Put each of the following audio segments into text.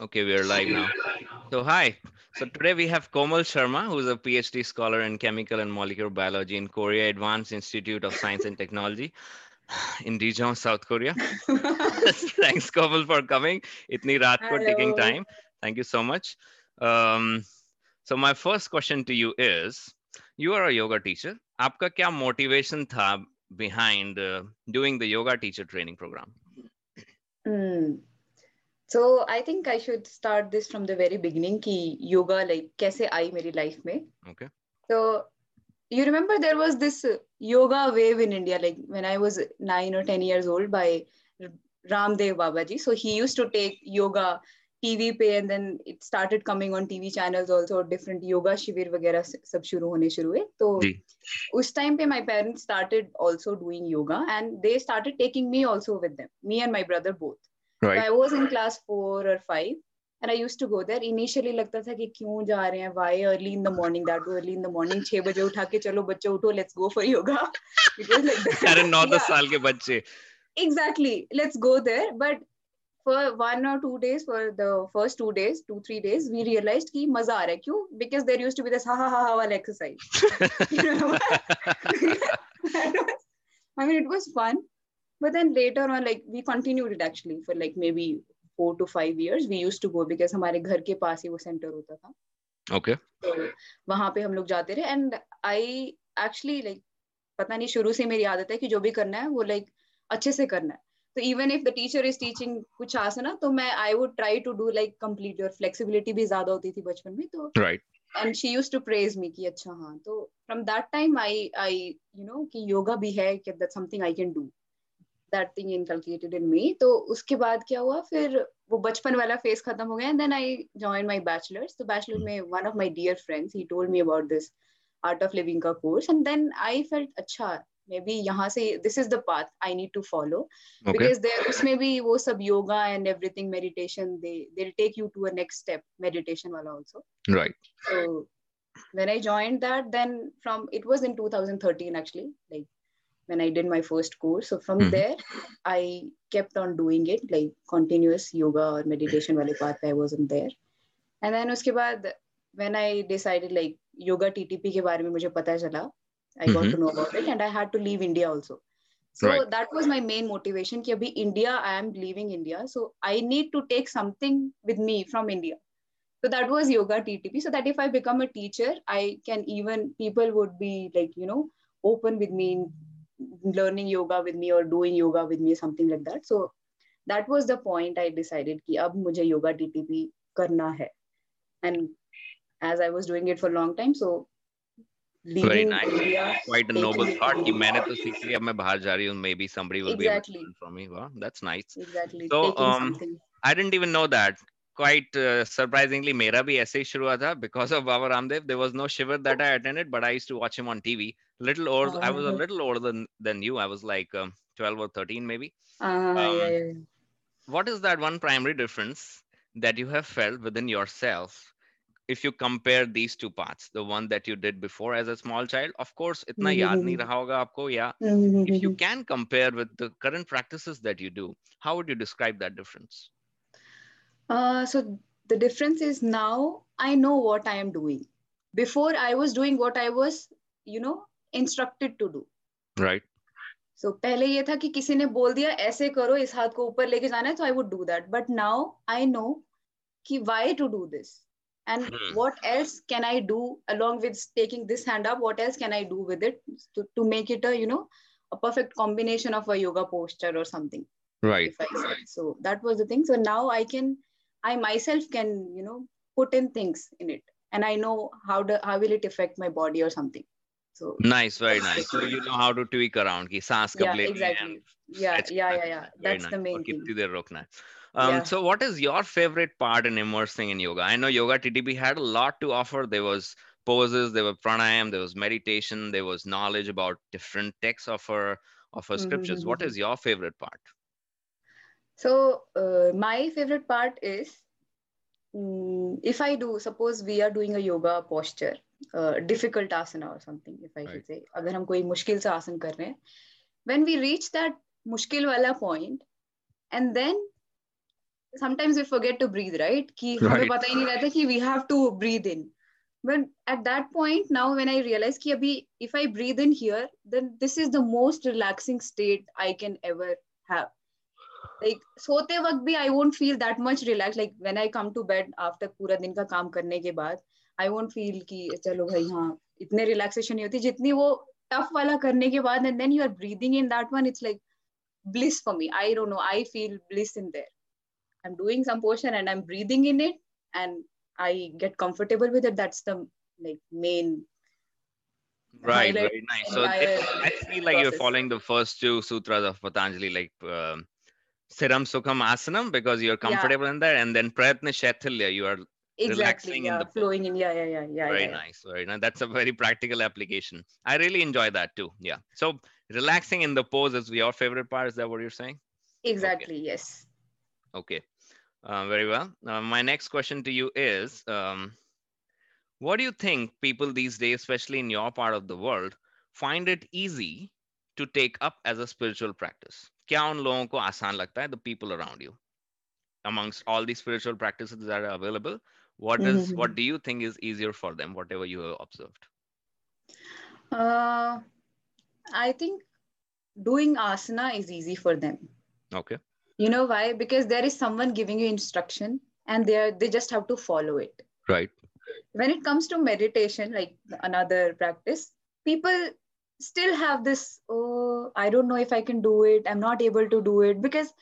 Okay, we are live now. So hi. So today we have Komal Sharma, who's a PhD scholar in chemical and molecular biology in Korea Advanced Institute of Science and Technology in Daejeon, South Korea. Thanks, Komal, for coming. Itni raat ko taking time. Thank you so much. Um, so my first question to you is, you are a yoga teacher. Aapka kya motivation tha behind uh, doing the yoga teacher training program? Mm. So I think I should start this from the very beginning की yoga like कैसे आई मेरी life में तो you remember there was this yoga wave in India like when I was nine और ten years old by Ramdev Baba ji so he use to take yoga TV पे and then it started coming on TV channels also different yoga शिविर वगैरह सब शुरू होने शुरू हुए तो उस टाइम पे my parents started also doing yoga and they started taking me also with them me and my brother both Right. so I was in class four or five and I used to go there initially लगता था कि क्यों जा रहे हैं why early in the morning that early in the morning छह बजे उठा के चलो बच्चे उठो let's go for yoga it was like that. नौ दस Yeah. साल के बच्चे exactly let's go there but for one or two days for the first two days two three days we realized कि मज़ा आ रहा है क्यों because there used to be this ha ha ha ha वाला exercise You know? I mean it was fun but then later on like we continued it actually for like maybe four to five years. We used to go because हमारे घर के पास ही वो center होता था। Okay. तो वहाँ पे हम लोग जाते रहे एंड आई एक्चुअली लाइक पता नहीं शुरू से मेरी आदत है कि जो भी करना है वो लाइक अच्छे से करना है। तो even if the teacher is teaching कुछ आसना तो मैं I would try to do like complete और फ्लेक्सिबिलिटी भी ज़्यादा होती थी बचपन में तो Right. And she use to praise me कि अच्छा हाँ। तो from that time I I you know कि योगा भी है कि that something I can do that thing inculcated in me तो उसके बाद क्या हुआ फिर वो बचपन वाला फ़ेज़ खत्म हो गया and then I join my bachelors तो बैचलर में one of my dear friends he told me about this Art of Living का course and then I felt अच्छा मे बी यहाँ से this is the path I need to follow because there उसमें भी वो सब yoga and everything meditation they they'll take you to a next step meditation wala also Right. so when I joined that then from it was in 2013 actually like when I did my first course so from Mhm. there I kept on doing it like continuous yoga or meditation wale path पे I wasn't there and then उसके बाद when I decided like yoga TTP के बारे में मुझे पता चला I got Mhm. to know about it and I had to leave India also so Right. that was my main motivation कि अभी India I am leaving India so I need to take something with me from India so that was yoga TTP so that if I become a teacher I can even people would be like you know open with me in learning yoga with me or doing yoga with me something like that so that was the point i decided ki ab mujhe yoga TTP karna hai and as i was doing it for a long time so Very nice. India, Quite a noble thought. कि मैंने to सीख लिया मैं बाहर जा maybe somebody will exactly. be able to learn from me. Wow, that's nice. Exactly. So um, I didn't even know that. quite uh, surprisingly मेरा भी ऐसे ही शुरू हुआ because of Baba Ramdev. there was no shivir that I attended but I used to watch him on TV little old i was a oh. little older than than you. I was like um, 12 or 13 maybe. Uh, um, yeah, what is that one primary difference that you have felt within yourself if you compare these two parts the one that you did before as a small child? Of course itna mm-hmm. yaad nahi mm-hmm. raha hoga aapko yeah if you mm-hmm. can compare with the current practices that you do how would you describe that difference? Uh, so the difference is now i know what i am doing. Before i was doing what i was you know instructed to do. right So पहले ये था कि किसी ने बोल दिया ऐसे करो इस हाथ को ऊपर लेके जाना है तो I would do that. But now I know कि why to do this and Hmm. what else can I do along with taking this hand up. What else can I do with it to, to make it a you know a perfect combination of a yoga posture or something. right if I said. So that was the thing. So now I can, I myself can, you know, put in things in it, and I know how do how will it affect my body or something. So nice, very nice. So you know how to tweak around. Ki saans yeah, exactly. Yeah, yeah, yeah, yeah. That's nice. the main thing. Um, yeah. So, what is your favorite part in immersing in yoga? I know Yoga TTP had a lot to offer. There was poses, there were pranayam, there was meditation, there was knowledge about different texts of her of her mm-hmm, scriptures. Mm-hmm. What mm-hmm. is your favorite part? So, uh, my favorite part is mm, if I do, suppose we are doing a yoga posture, uh, difficult asana or something, if I Right. should say, अगर हम कोई मुश्किल सा आसन कर रहे हैं, when we reach that मुश्किल वाला point, and then sometimes we forget to breathe right कि Right. हमें पता ही नहीं रहता कि we have to breathe in but at that point now when I realize कि अभी if I breathe in here then this is the most relaxing state I can ever have Like सोते वक्त भी I won't feel that much relaxed like when I come to bed after पूरा दिन का काम करने के बाद I won't feel कि चलो भाई हाँ इतने relaxation नहीं होती जितनी वो tough वाला करने के बाद and then you are breathing in that one it's like bliss for me I don't know I feel bliss in there I'm doing some portion and I'm breathing in it and I get comfortable with it. That's the like main Right, highlight very nice. So I feel like you're process. following the first two sutras of Patanjali, like um, Sthiram Sukham Asanam, because you're Yeah. comfortable in there, and then Prayatna Shaithilya, you are exactly Relaxing in the flowing in. Yeah, yeah, yeah, yeah. very yeah, yeah. nice, very nice. That's a very practical application. I really enjoy that too. Yeah. So relaxing in the pose is your favorite part. Is that what you're saying? Exactly. Yes. Okay, uh, very well. Uh, my next question to you is um, What do you think people these days, especially in your part of the world, find it easy to take up as a spiritual practice? क्या उन लोगों को आसान लगता है, the people around you? Amongst all the spiritual practices that are available, what is what Mhm. do you think is easier for them, whatever you have observed? Uh, I think doing asana is easy for them. Okay. You know why? Because there is someone giving you instruction, and they are, they just have to follow it. Right. when it comes to meditation like another practice people still have this oh i don't know if i can do it. I'm not able to do it because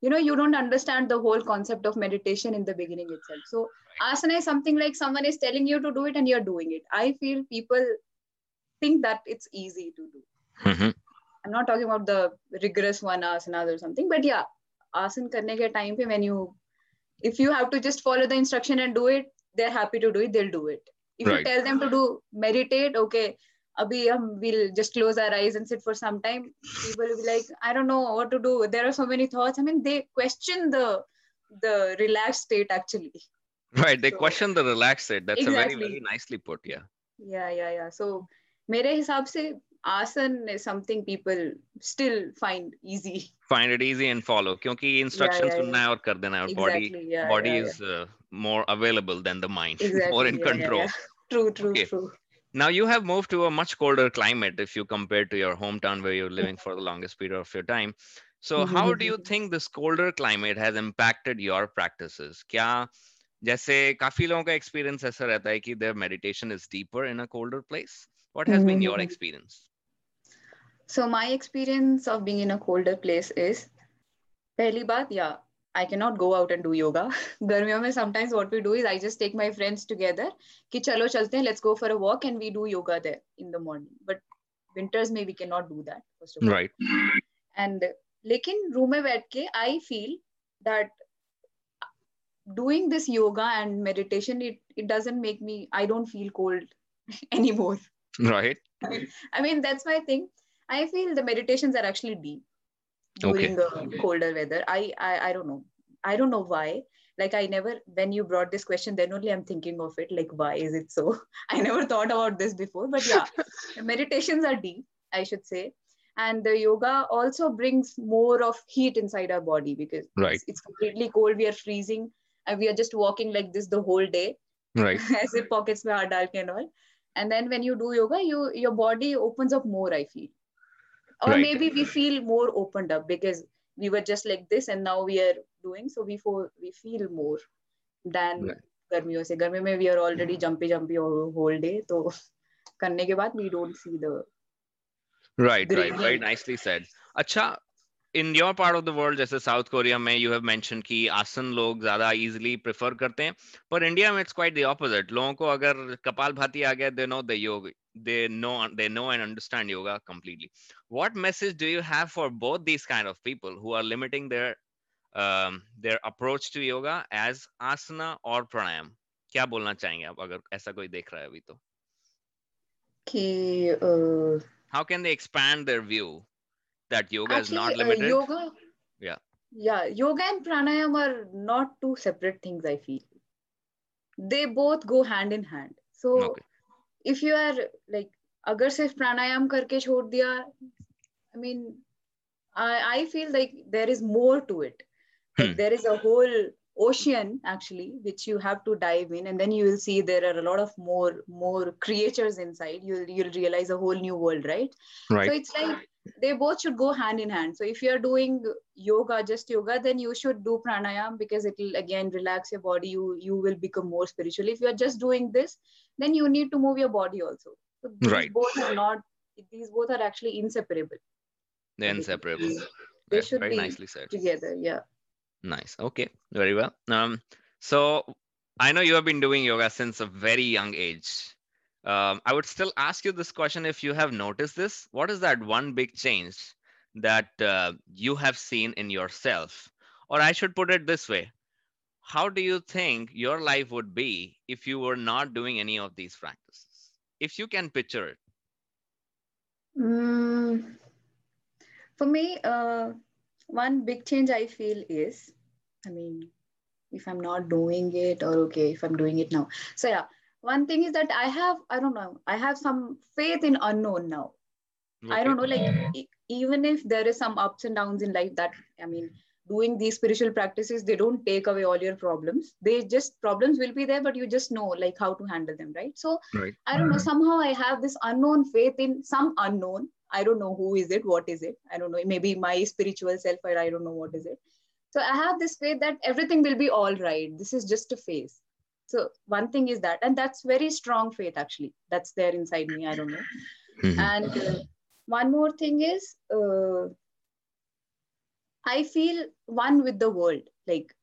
you know you don't understand the whole concept of meditation in the beginning itself. So asana is something like someone is telling you to do it and you're doing it. I feel people think that it's easy to do. Mhm. i'm not talking about the rigorous one asanas or something but yeah asan karne ke time pe when you if you have to just follow the instruction and do it they're happy to do it they'll do it. If Right. you tell them to do meditate okay abhi hum will just close our eyes and sit for some time people will be like i don't know what to do there are so many thoughts i mean they question the the relaxed state actually Right. They So- question the relaxed state. That's a very, Exactly. very nicely put. Yeah. yeah yeah yeah so मेरे हिसाब से आसन is something people still find easy Find it easy and follow. क्योंकि instructions yeah, सुनना है और कर देना है और body exactly yeah body yeah, is uh, more available than the mind yeah. more exactly in yeah, yeah, control yeah. true true Okay. true now you have moved to a much colder climate if you compare to your hometown where you're living for the longest period of your time so how do you Mhm. think this colder climate has impacted your practices क्या जैसे काफी लोगों का experience ऐसा रहता है कि their meditation is deeper in a colder place what has been your Mhm. experience So my experience of being in a colder place is पहली बात yeah I cannot go out and do yoga गर्मियों में sometimes what we do is I just take my friends together कि चलो चलते हैं let's go for a walk and we do yoga there in the morning but winters में we cannot do that first of all right and लेकिन room में बैठ के I feel that doing this yoga and meditation it, it doesn't make me I don't feel cold anymore right I mean, that's my thing. I feel the meditations are actually deep during okay. the colder weather. I, I i don't know. I don't know why. Like i never when you brought this question then only i'm thinking of it like why is it so? I never thought about this before but yeah meditations are deep i should say. And the yoga also brings more of heat inside our body because right. it's, it's completely cold. We are freezing and we are just walking like this the whole day. Right. As if pockets were haath dal and all. And then when you do yoga you your body opens up more i feel. or right. maybe we feel more opened up because we were just like this and now we are doing so we feel we feel more than right. गर्मियों से। गर्मी में we are already jumpy jumpy whole day तो करने के बाद we don't see the right right very nicely said अच्छा in your part of the world जैसे साउथ कोरिया में यू हैव मेंशन कि आसन लोग ज़्यादा इजीली प्रेफर करते हैं पर इंडिया में इट्स क्वाइट द ऑपोजिट लोगों को अगर कपाल भाती आ गया they know the yoga they know they know and understand yoga completely. What message do you have for both these kind of people who are limiting their um, their approach to yoga as asana or pranayam? क्या बोलना चाहेंगे आप अगर ऐसा कोई देख रहा है अभी तो? कि uh, How can they expand their view that yoga is not actually uh, limited? yoga Yeah. yeah yoga and pranayam are not two separate things I feel they both go hand in hand so Okay. if you are like अगर सिर्फ प्राणायाम करके छोड़ दिया I mean I I feel like there is more to it Like, there is a whole ocean actually which you have to dive in and then you will see there are a lot of more more creatures inside you'll you'll realize a whole new world right right so it's like they both should go hand in hand so if you're doing yoga just yoga then you should do pranayam because it will again relax your body you you will become more spiritual if you're just doing this then you need to move your body also so these Right. both are not these both are actually inseparable they're inseparable they should very be nicely said together yeah Nice. Okay. Very well. Um, so I know you have been doing yoga since a very young age. Um, I would still ask you this question if you have noticed this. What is that one big change that uh, you have seen in yourself? Or I should put it this way How do you think your life would be if you were not doing any of these practices? If you can picture it. Mm, for me, uh, one big change I feel is, I mean, if I'm not doing it, or okay, if I'm doing it now. So yeah, one thing is that I have, I don't know, I have some faith in unknown now. I don't know, like even if there is some ups and downs in life, that I mean, doing these spiritual practices, they don't take away all your problems. They just problems will be there, but you just know like how to handle them, right? So Right. I don't know. Somehow I have this unknown faith in some unknown. I don't know who is it, what is it. I don't know. Maybe my spiritual self, or I don't know what is it. So I have this faith that everything will be all right. This is just a phase. So one thing is that, and that's very strong faith actually. That's there inside me. I don't know. Mhm. And uh, one more thing is, uh, I feel one with the world. Like,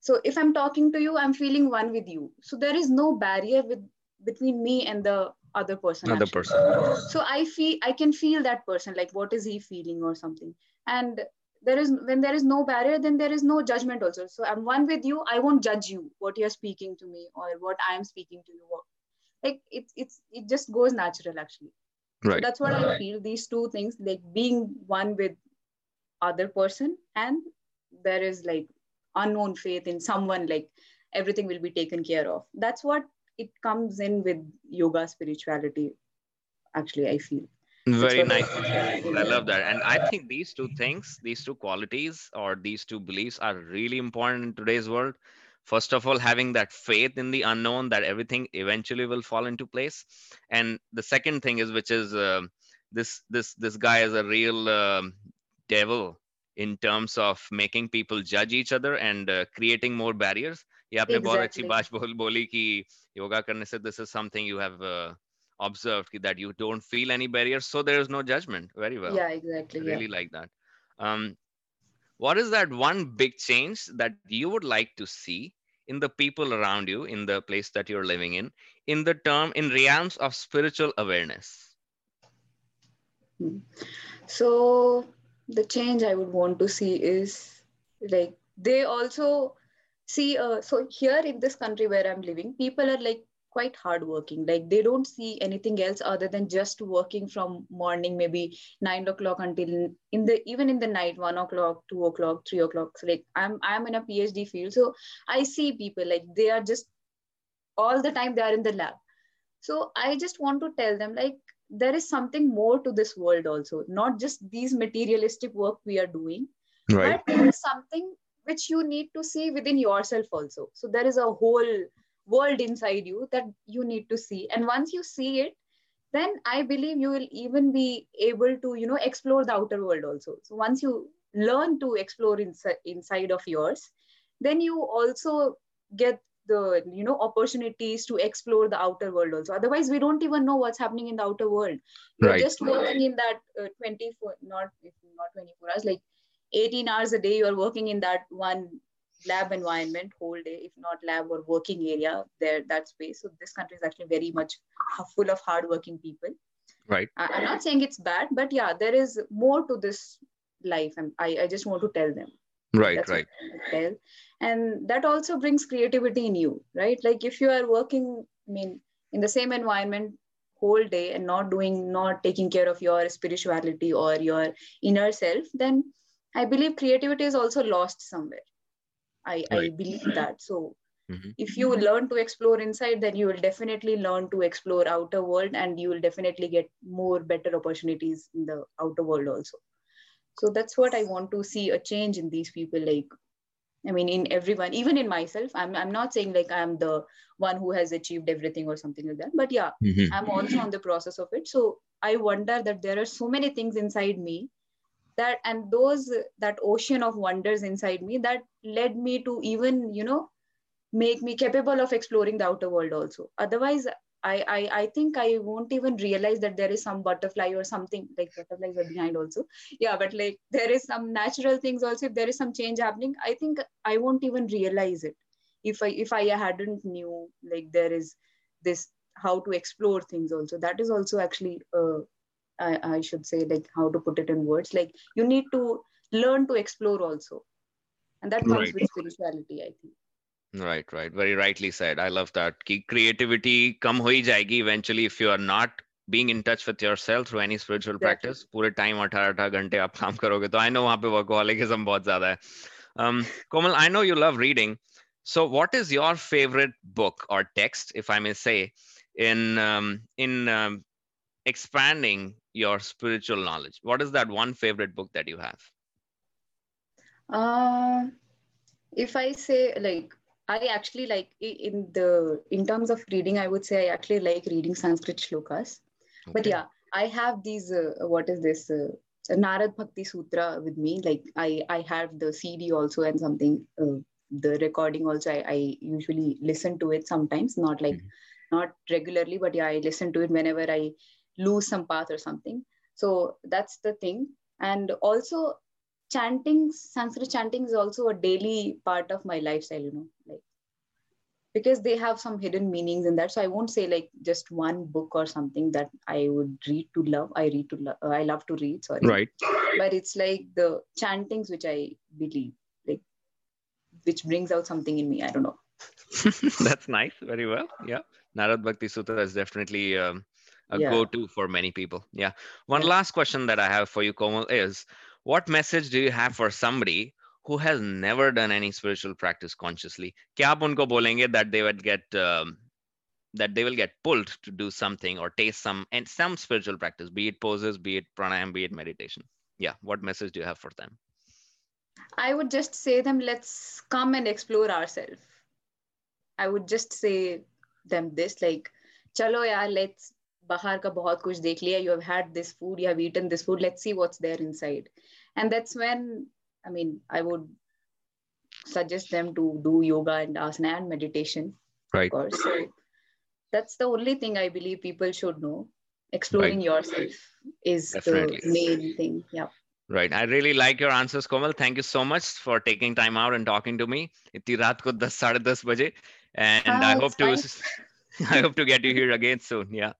so if I'm talking to you, I'm feeling one with you. So there is no barrier with between me and the other person. Another actually. person. So I feel I can feel that person. Like, what is he feeling or something? And there is when there is no barrier, then there is no judgment also. So I'm one with you. I won't judge you what you're speaking to me or what I'm speaking to you. Like it's it's it just goes natural actually. So Right. that's what I feel. These two things, like being one with other person, and there is like unknown faith in someone, like everything will be taken care of. That's what it comes in with yoga spirituality. Actually, I feel. Very what I- nice. I love that. And I think these two things, these two qualities or these two beliefs are really important in today's world. First of all, having that faith in the unknown that everything eventually will fall into place. And the second thing is, which is um this this this guy is a real um, devil in terms of making people judge each other and uh, creating more barriers. ये आपने बहुत अच्छी Exactly. बात बोल बोली कि योगा करने से this is something you have uh, observed that you don't feel any barriers so there is no judgment very well Yeah, exactly. I Yeah. really like that um what is that one big change that you would like to see in the people around you in the place that you're living in in the term in realms of spiritual awareness So the change I would want to see is like they also see. Uh, so here in this country where I'm living, people are like quite hardworking. Like they don't see anything else other than just working from morning, maybe nine o'clock until in the even in the night, one o'clock, two o'clock, three o'clock. So like I'm I'm in a PhD field, so I see people like they are just all the time they are in the lab. So I just want to tell them like there is something more to this world also not just these materialistic work we are doing but there is something which you need to see within yourself also so there is a whole world inside you that you need to see. And once you see it then i believe you will even be able to you know explore the outer world also. So once you learn to explore inside inside of yours then you also get the you know opportunities to explore the outer world also. Otherwise we don't even know what's happening in the outer world. You're Right. just working in that uh, 24 not not 24 hours like 18 hours a day you're working in that one lab environment whole day if not lab or working area there that space so this country is actually very much full of hardworking people right I- i'm not saying it's bad but yeah there is more to this life and i, I just want to tell them right that's right what I want to tell. And that also brings creativity in you, right? Like if you are working, I mean, in the same environment whole day and not doing, not taking care of your spirituality or your inner self, then I believe creativity is also lost somewhere. I, I believe that. So Mhm. if you learn to explore inside, then you will definitely learn to explore outer world and you will definitely get more better opportunities in the outer world also so that's what i want to see a change in these people like I mean, in everyone, even in myself, I'm, I'm not saying like I'm the one who has achieved everything or something like that, but yeah, Mhm. I'm also on the process of it. So I wonder that there are so many things inside me that, and those, that ocean of wonders inside me that led me to even, you know, make me capable of exploring the outer world also. Otherwise, I, I, I think I won't even realize that there is some butterfly or something like butterflies are behind also. Yeah, but like there is some natural things also. If there is some change happening, I think I won't even realize it if I if I hadn't knew like there is this how to explore things also. That is also actually uh, I, I should say like how to put it in words. Like you need to learn to explore also, and that comes Right. with spirituality. I think. Right, right. Very rightly said. I love that. कि creativity कम हो ही जाएगी eventually if you are not being in touch with yourself through any spiritual Exactly. practice. पूरे time 18 18 घंटे आप काम करोगे तो I know वहाँ पे workaholism बहुत ज़्यादा है. Um, Komal, I know you love reading. So what is your favorite book or text, if I may say, in um, in um, expanding your spiritual knowledge? What is that one favorite book that you have? Uh, if I say like I actually like in the in terms of reading, I would say I actually like reading Sanskrit shlokas. But yeah, I have these. Uh, what is this? Uh, Narad Bhakti Sutra with me. Like I I have the CD also and something. Uh, the recording also. I, I usually listen to it sometimes, not like Mhm. not regularly, but yeah, I listen to it whenever I lose some path or something. So that's the thing. And also chanting sanskrit chanting is also a daily part of my lifestyle you know like because they have some hidden meanings in that so i won't say like just one book or something that i would read to love i read to love i love to read sorry Right. but it's like the chantings which i believe like which brings out something in me i don't know That's nice. Very well. Yeah. Narad Bhakti Sutra is definitely um, a Yeah. go-to for many people. Yeah. One Yeah. last question that I have for you, Komal, is what message do you have for somebody who has never done any spiritual practice consciously? क्या आप उनको बोलेंगे that they would get um, that they will get pulled to do something or taste some and some spiritual practice, be it poses, be it pranayam, be it meditation. Yeah. What message do you have for them? I would just say them, let's come and explore ourselves. I would just say them this, like, chalo yaar, let's bahar ka bahut kuch dekh liya. You have had this food, you have eaten this food. Let's see what's there inside. And that's when, I mean, I would suggest them to do yoga and asana and meditation, Right. of course. So that's the only thing I believe people should know. Exploring yourself is Definitely. the main thing. Yeah. Right. I really like your answers, Komal. Thank you so much for taking time out and talking to me. इतनी रात को 10 साढ़े 10 बजे. And I Ah, hope it's to I hope to get you here again soon. Yeah.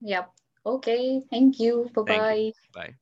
Yeah. Okay. Thank you. Bye Thank bye. you. Bye.